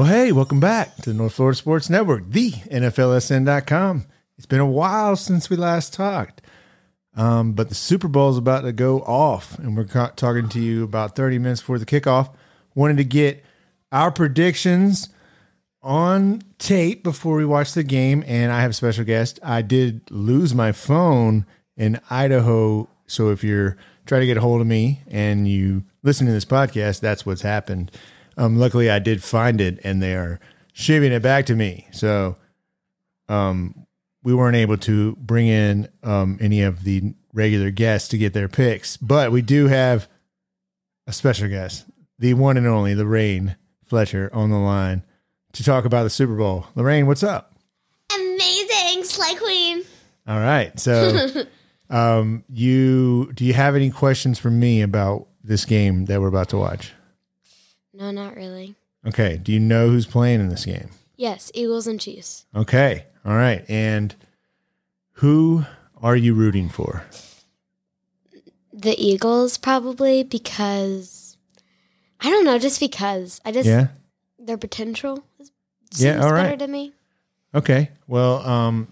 Well, hey, welcome back to the North Florida Sports Network, the NFLSN.com. It's been a while since we last talked, um, but the Super Bowl is about to go off, and we're ca- talking to you about 30 minutes before the kickoff. Wanted to get our predictions on tape before we watch the game, and I have a special guest. I did lose my phone in Idaho, so if you're trying to get a hold of me and you listen to this podcast, that's what's happened. Um, luckily, I did find it, and they are shipping it back to me. So, um, we weren't able to bring in um, any of the regular guests to get their picks, but we do have a special guest, the one and only Lorraine Fletcher, on the line to talk about the Super Bowl. Lorraine, what's up? Amazing, Slay Queen. All right, so um, you do you have any questions for me about this game that we're about to watch? No, not really. Okay, do you know who's playing in this game? Yes, Eagles and Chiefs. Okay. All right. And who are you rooting for? The Eagles probably because I don't know, just because I just Yeah. their potential is- Yeah, seems better to me. Okay. Well, um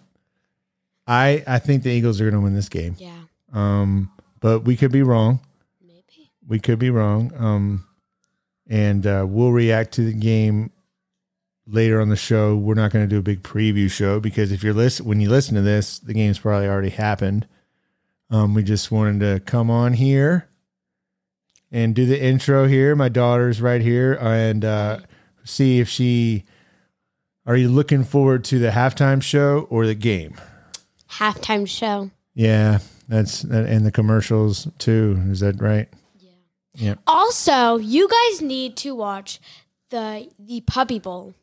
I I think the Eagles are going to win this game. Yeah, Um but we could be wrong. maybe. We could be wrong. Um and uh we'll react to the game later on the show. We're not going to do a big preview show because if you're listen when you listen to this, the game's probably already happened. Um we just wanted to come on here and do the intro here. My daughter's right here and uh see if she are you looking forward to the halftime show or the game? Halftime show. Yeah, that's and the commercials too. Is that right? Also, you guys need to watch the the Puppy Bowl.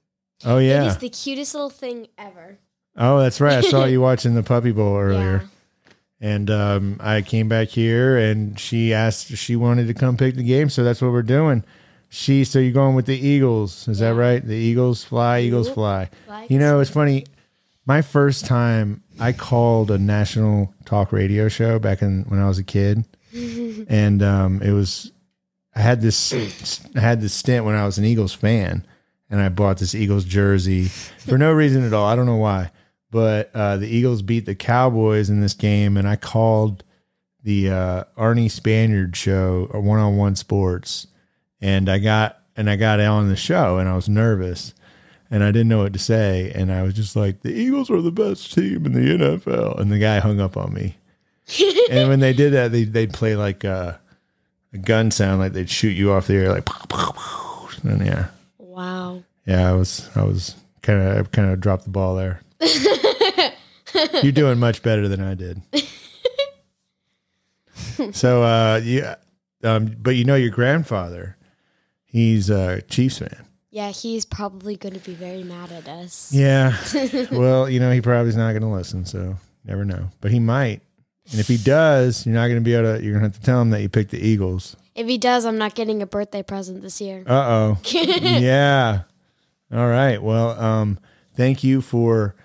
Oh yeah. it is the cutest little thing ever. Oh, that's right. I saw you watching the Puppy Bowl earlier. Yeah. And um, I came back here and she asked if she wanted to come pick the game, so that's what we're doing. She so you're going with the Eagles, is that right? The Eagles fly, Eagles fly. Fly. You know, it's funny. My first time I called a national talk radio show back in when I was a kid. and um, it was I had this I had this stint when I was an Eagles fan and I bought this Eagles jersey for no reason at all. I don't know why. But uh, the Eagles beat the Cowboys in this game, and I called the uh, Arnie Spanier show, one on one sports, and I got and I got on the show, and I was nervous, and I didn't know what to say, and I was just like, "The Eagles are the best team in the NFL," and the guy hung up on me. and when they did that, they they'd play like uh, a gun sound, like they'd shoot you off the air, like, and yeah, Wow. yeah, I was I was kind of I kind of dropped the ball there. You're doing much better than I did. so uh yeah, um but you know your grandfather, he's a Chiefs fan. Yeah, he's probably going to be very mad at us. Yeah. well, you know, he probably's not going to listen, so never know. But he might. And if he does, you're not going to be able to you're going to have to tell him that you picked the Eagles. If he does, I'm not getting a birthday present this year. Uh-oh. yeah. All right. Well, um, thank you for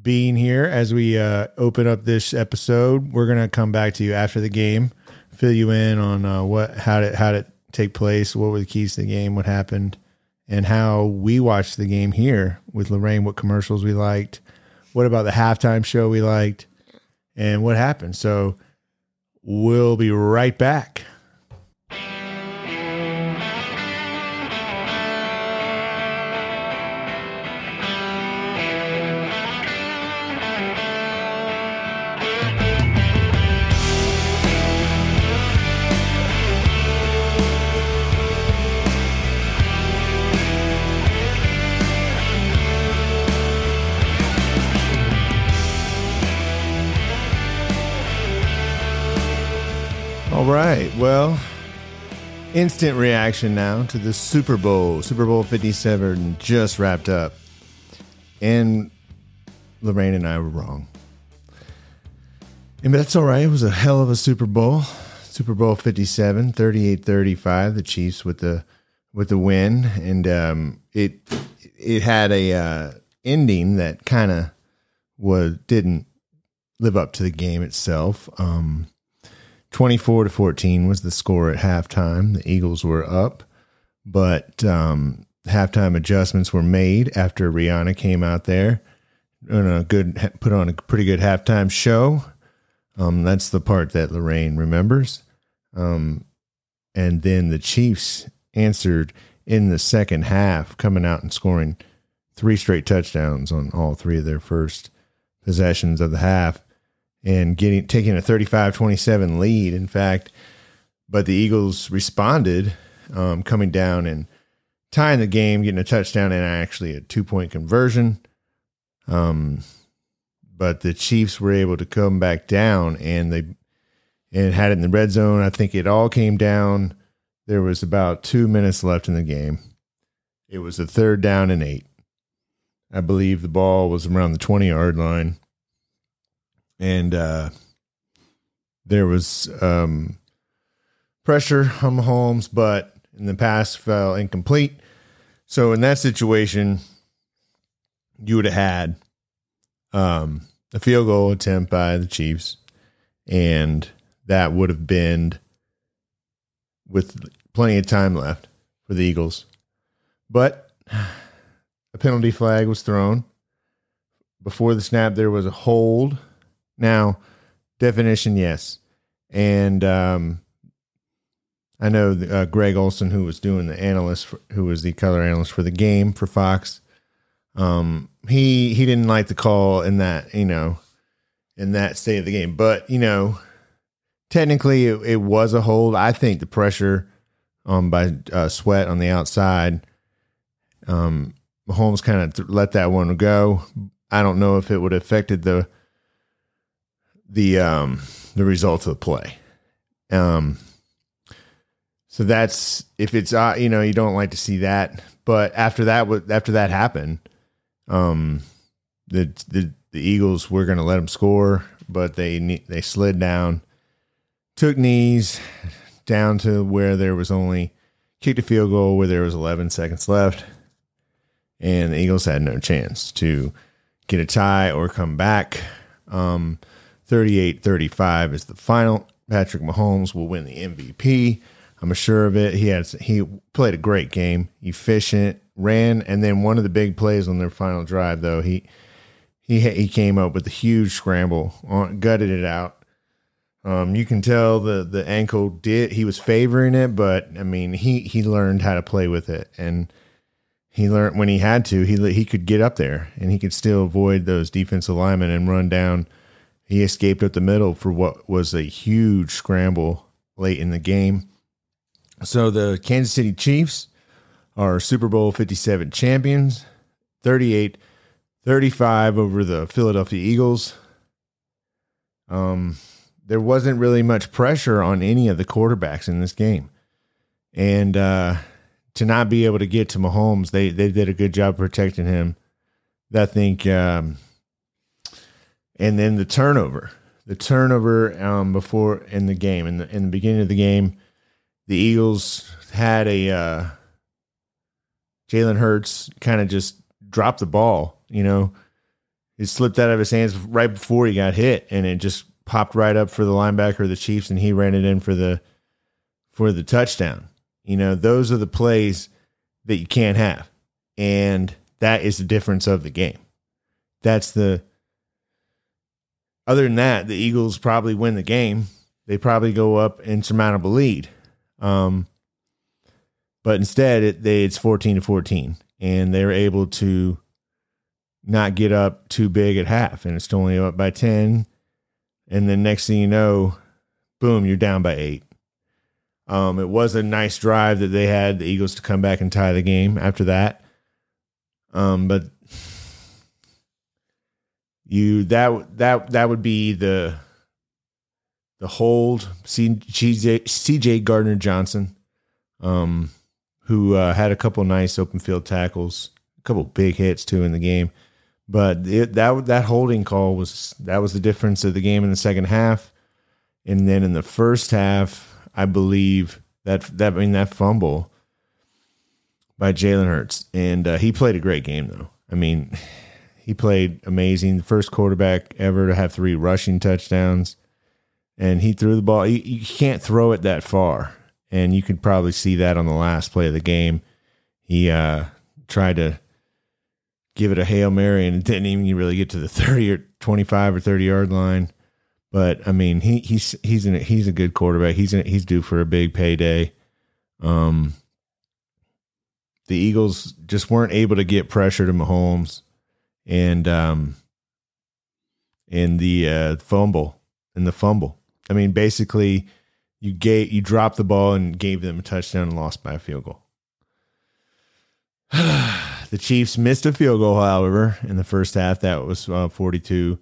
being here as we uh, open up this episode. We're gonna come back to you after the game, fill you in on uh, what how did how did it take place, what were the keys to the game, what happened, and how we watched the game here with Lorraine. What commercials we liked, what about the halftime show we liked, and what happened. So we'll be right back. Well, instant reaction now to the Super Bowl. Super Bowl 57 just wrapped up. And Lorraine and I were wrong. And but that's all right. It was a hell of a Super Bowl. Super Bowl 57, 38-35, the Chiefs with the with the win and um it it had a uh ending that kind of was didn't live up to the game itself. Um 24 to 14 was the score at halftime. The Eagles were up, but um, halftime adjustments were made after Rihanna came out there and a good put on a pretty good halftime show. Um, that's the part that Lorraine remembers. Um, and then the Chiefs answered in the second half, coming out and scoring three straight touchdowns on all three of their first possessions of the half and getting taking a 35-27 lead in fact. But the eagles responded um, coming down and tying the game getting a touchdown and actually a two-point conversion. Um, but the chiefs were able to come back down and they and had it in the red zone. I think it all came down. There was about two minutes left in the game. It was a third down and eight. I believe the ball was around the 20 yard line. And uh, there was um, pressure on Mahomes, but in the pass fell incomplete. So in that situation, you would have had um, a field goal attempt by the Chiefs, and that would have been with plenty of time left for the Eagles. But a penalty flag was thrown. Before the snap, there was a hold. Now, definition, yes. And um, I know uh, Greg Olsen, who was doing the analyst, for, who was the color analyst for the game for Fox, um, he he didn't like the call in that you know in that state of the game. But you know, technically, it, it was a hold. I think the pressure um, by uh, Sweat on the outside um, Mahomes kind of th- let that one go. I don't know if it would have affected the the um the results of the play. Um so that's if it's uh, you know you don't like to see that, but after that after that happened, um the the the Eagles were going to let them score, but they they slid down, took knees down to where there was only kicked a field goal where there was 11 seconds left and the Eagles had no chance to get a tie or come back. Um, 38 35 is the final. Patrick Mahomes will win the MVP. I'm sure of it. He has he played a great game, efficient, ran, and then one of the big plays on their final drive, though he he he came up with a huge scramble, on, gutted it out. Um, you can tell the the ankle did he was favoring it, but I mean he he learned how to play with it, and he learned when he had to, he he could get up there and he could still avoid those defensive linemen and run down. He escaped up the middle for what was a huge scramble late in the game. So the Kansas City Chiefs are Super Bowl 57 champions, 38 35 over the Philadelphia Eagles. Um, there wasn't really much pressure on any of the quarterbacks in this game. And uh, to not be able to get to Mahomes, they they did a good job protecting him. I think, um, and then the turnover, the turnover um, before in the game, in the in the beginning of the game, the Eagles had a uh, Jalen Hurts kind of just dropped the ball. You know, it slipped out of his hands right before he got hit, and it just popped right up for the linebacker of the Chiefs, and he ran it in for the for the touchdown. You know, those are the plays that you can't have. And that is the difference of the game. That's the other than that, the Eagles probably win the game. They probably go up insurmountable lead. Um, but instead, it, they, it's 14 to 14, and they're able to not get up too big at half, and it's only up by 10. And then next thing you know, boom, you're down by eight. Um, it was a nice drive that they had the Eagles to come back and tie the game after that. Um, but you that that that would be the the hold CJ, CJ Gardner Johnson, um, who uh, had a couple nice open field tackles, a couple big hits too in the game. But it, that that holding call was that was the difference of the game in the second half, and then in the first half I believe that that I mean that fumble by Jalen Hurts, and uh, he played a great game though. I mean, he played amazing. The first quarterback ever to have three rushing touchdowns, and he threw the ball. You, can't throw it that far, and you could probably see that on the last play of the game. He uh, tried to give it a hail mary, and it didn't even really get to the thirty or twenty five or thirty yard line. But I mean, he he's he's a he's a good quarterback. He's he's due for a big payday. Um, the Eagles just weren't able to get pressure to Mahomes, and um, in the uh, fumble in the fumble. I mean, basically, you gave you dropped the ball and gave them a touchdown and lost by a field goal. the Chiefs missed a field goal, however, in the first half. That was uh, 42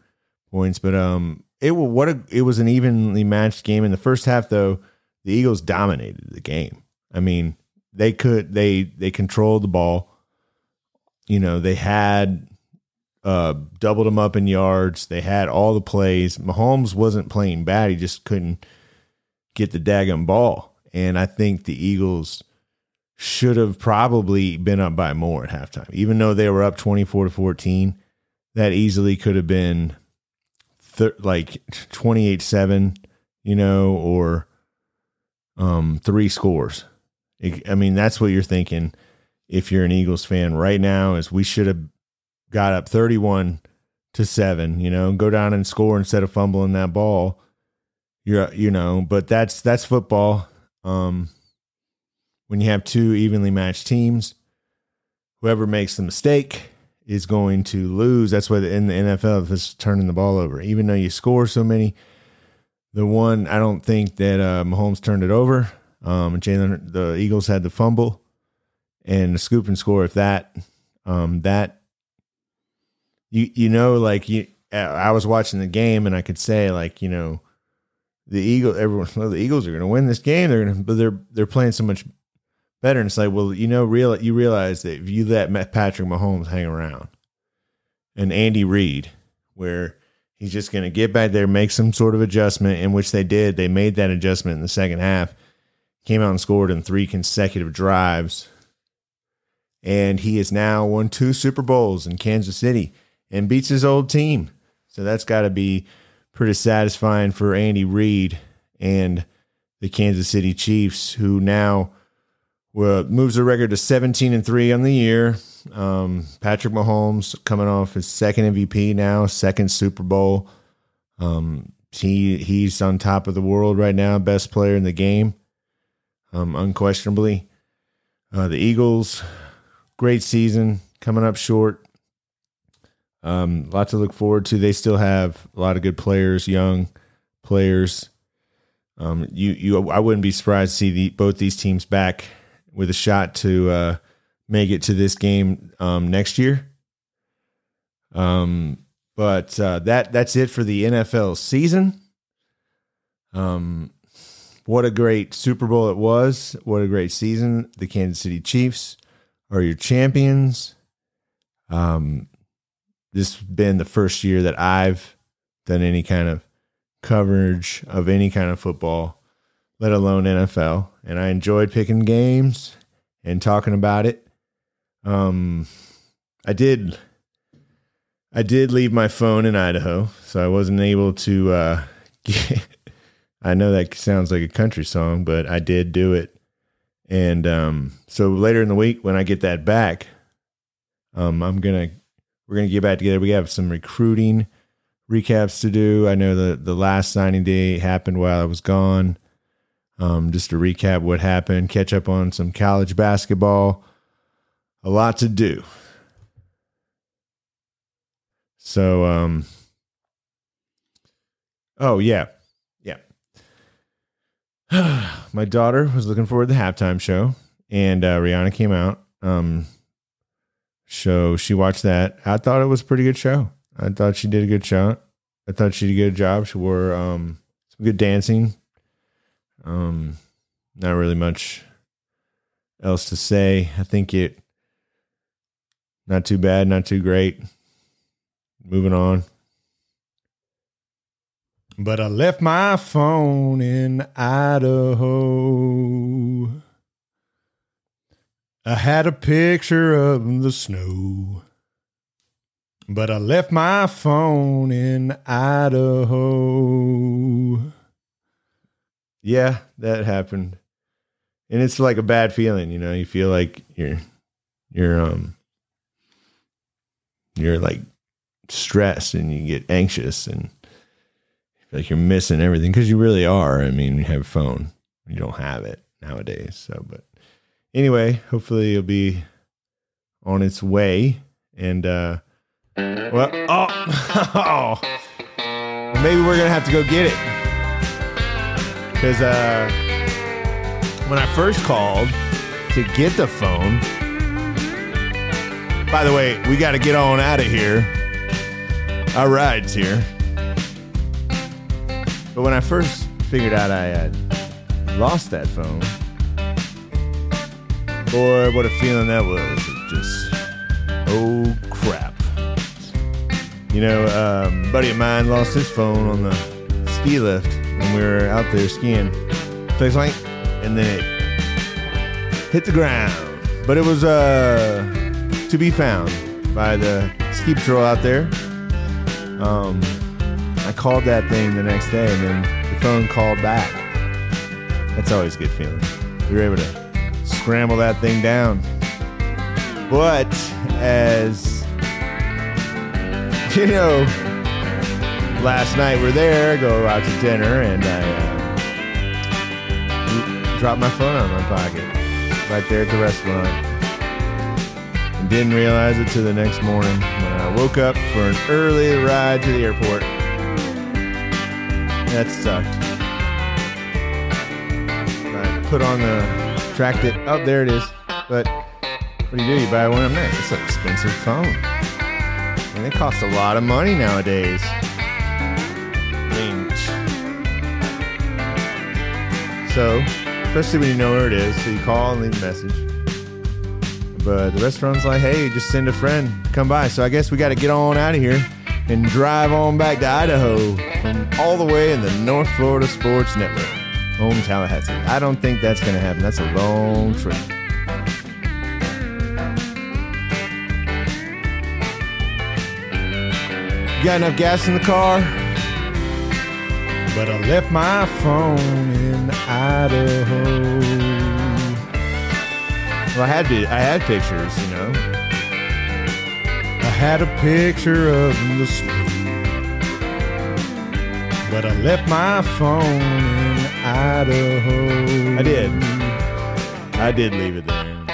points, but um, it was what a, it was an evenly matched game. In the first half, though, the Eagles dominated the game. I mean, they could they they controlled the ball. You know, they had uh, doubled them up in yards. They had all the plays. Mahomes wasn't playing bad. He just couldn't get the daggum ball. And I think the Eagles should have probably been up by more at halftime. Even though they were up 24 to 14, that easily could have been th- like 28 7, you know, or um, three scores. I mean, that's what you're thinking if you're an Eagles fan right now is we should have got up 31 to 7, you know, go down and score instead of fumbling that ball. You're you know, but that's that's football. Um when you have two evenly matched teams, whoever makes the mistake is going to lose. That's why in the NFL it's turning the ball over. Even though you score so many, the one I don't think that uh, Mahomes turned it over. Um, Jalen, the Eagles had the fumble and the scoop and score. If that, um, that you you know, like you, I was watching the game and I could say like you know, the Eagle, everyone, well, the Eagles are going to win this game. They're going but they're they're playing so much better. And it's like, well, you know, real you realize that if you let Patrick Mahomes hang around and Andy Reid, where he's just going to get back there, make some sort of adjustment, in which they did. They made that adjustment in the second half, came out and scored in three consecutive drives. And he has now won two Super Bowls in Kansas City and beats his old team. So that's got to be pretty satisfying for Andy Reid and the Kansas City Chiefs, who now well, moves the record to 17 and 3 on the year. Um, Patrick Mahomes coming off his second MVP now, second Super Bowl. Um, he he's on top of the world right now, best player in the game, um, unquestionably. Uh, the Eagles, great season, coming up short. Um, lot to look forward to. They still have a lot of good players, young players. Um, you you I wouldn't be surprised to see the, both these teams back with a shot to uh, make it to this game um, next year. Um, but uh, that that's it for the NFL season. Um, what a great Super Bowl it was! What a great season! The Kansas City Chiefs are your champions. Um, this has been the first year that I've done any kind of coverage of any kind of football let alone NFL. And I enjoyed picking games and talking about it. Um, I did. I did leave my phone in Idaho, so I wasn't able to. Uh, get, I know that sounds like a country song, but I did do it. And um, so later in the week, when I get that back, um, I'm gonna we're gonna get back together. We have some recruiting recaps to do. I know the the last signing day happened while I was gone. Um, just to recap what happened, catch up on some college basketball. A lot to do. So, um, oh, yeah. Yeah. My daughter was looking forward to the halftime show, and uh, Rihanna came out. Um, so she watched that. I thought it was a pretty good show. I thought she did a good show. I thought she did a good job. She wore um, some good dancing, um, not really much else to say. I think it not too bad, not too great. Moving on. But I left my phone in Idaho. I had a picture of the snow. But I left my phone in Idaho. Yeah, that happened. And it's like a bad feeling, you know. You feel like you're you're um you're like stressed and you get anxious and like you're missing everything because you really are. I mean, you have a phone, you don't have it nowadays. So, but anyway, hopefully it'll be on its way. And uh, well, oh, oh, maybe we're gonna have to go get it because uh, when I first called to get the phone. By the way, we got to get on out of here. Our ride's here. But when I first figured out I had lost that phone, boy, what a feeling that was. Just, oh crap. You know, um, buddy of mine lost his phone on the ski lift when we were out there skiing. Clink, clank, and then it hit the ground. But it was uh, to be found by the ski patrol out there. Um, I called that thing the next day, and then the phone called back. That's always a good feeling. We were able to scramble that thing down. But as you know, last night we're there, go out to dinner, and I uh, dropped my phone out of my pocket right there at the restaurant. And didn't realize it till the next morning when I woke up for an early ride to the airport. That sucked. I put on the tracked it. Oh, there it is. But what do you do? You buy one of them. It's an expensive phone. And they cost a lot of money nowadays. I mean, so especially when you know where it is, so you call and leave a message. But the restaurant's like, hey, just send a friend, come by. So I guess we got to get on out of here and drive on back to Idaho all the way in the North Florida Sports Network, home Tallahassee. I don't think that's going to happen. That's a long trip. Got enough gas in the car? But I left my phone in Idaho. Well, I had to, I had pictures, you know. I had a picture of the snow. But I left my phone in Idaho. I did. I did leave it there.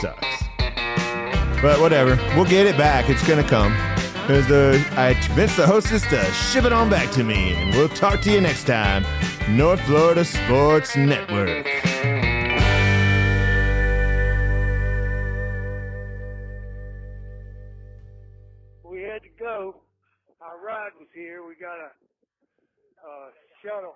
Sucks. But whatever. We'll get it back. It's gonna come. Because the I convinced the hostess to ship it on back to me. And we'll talk to you next time. North Florida Sports Network. we had to go. Our ride was here. We got a uh, shuttle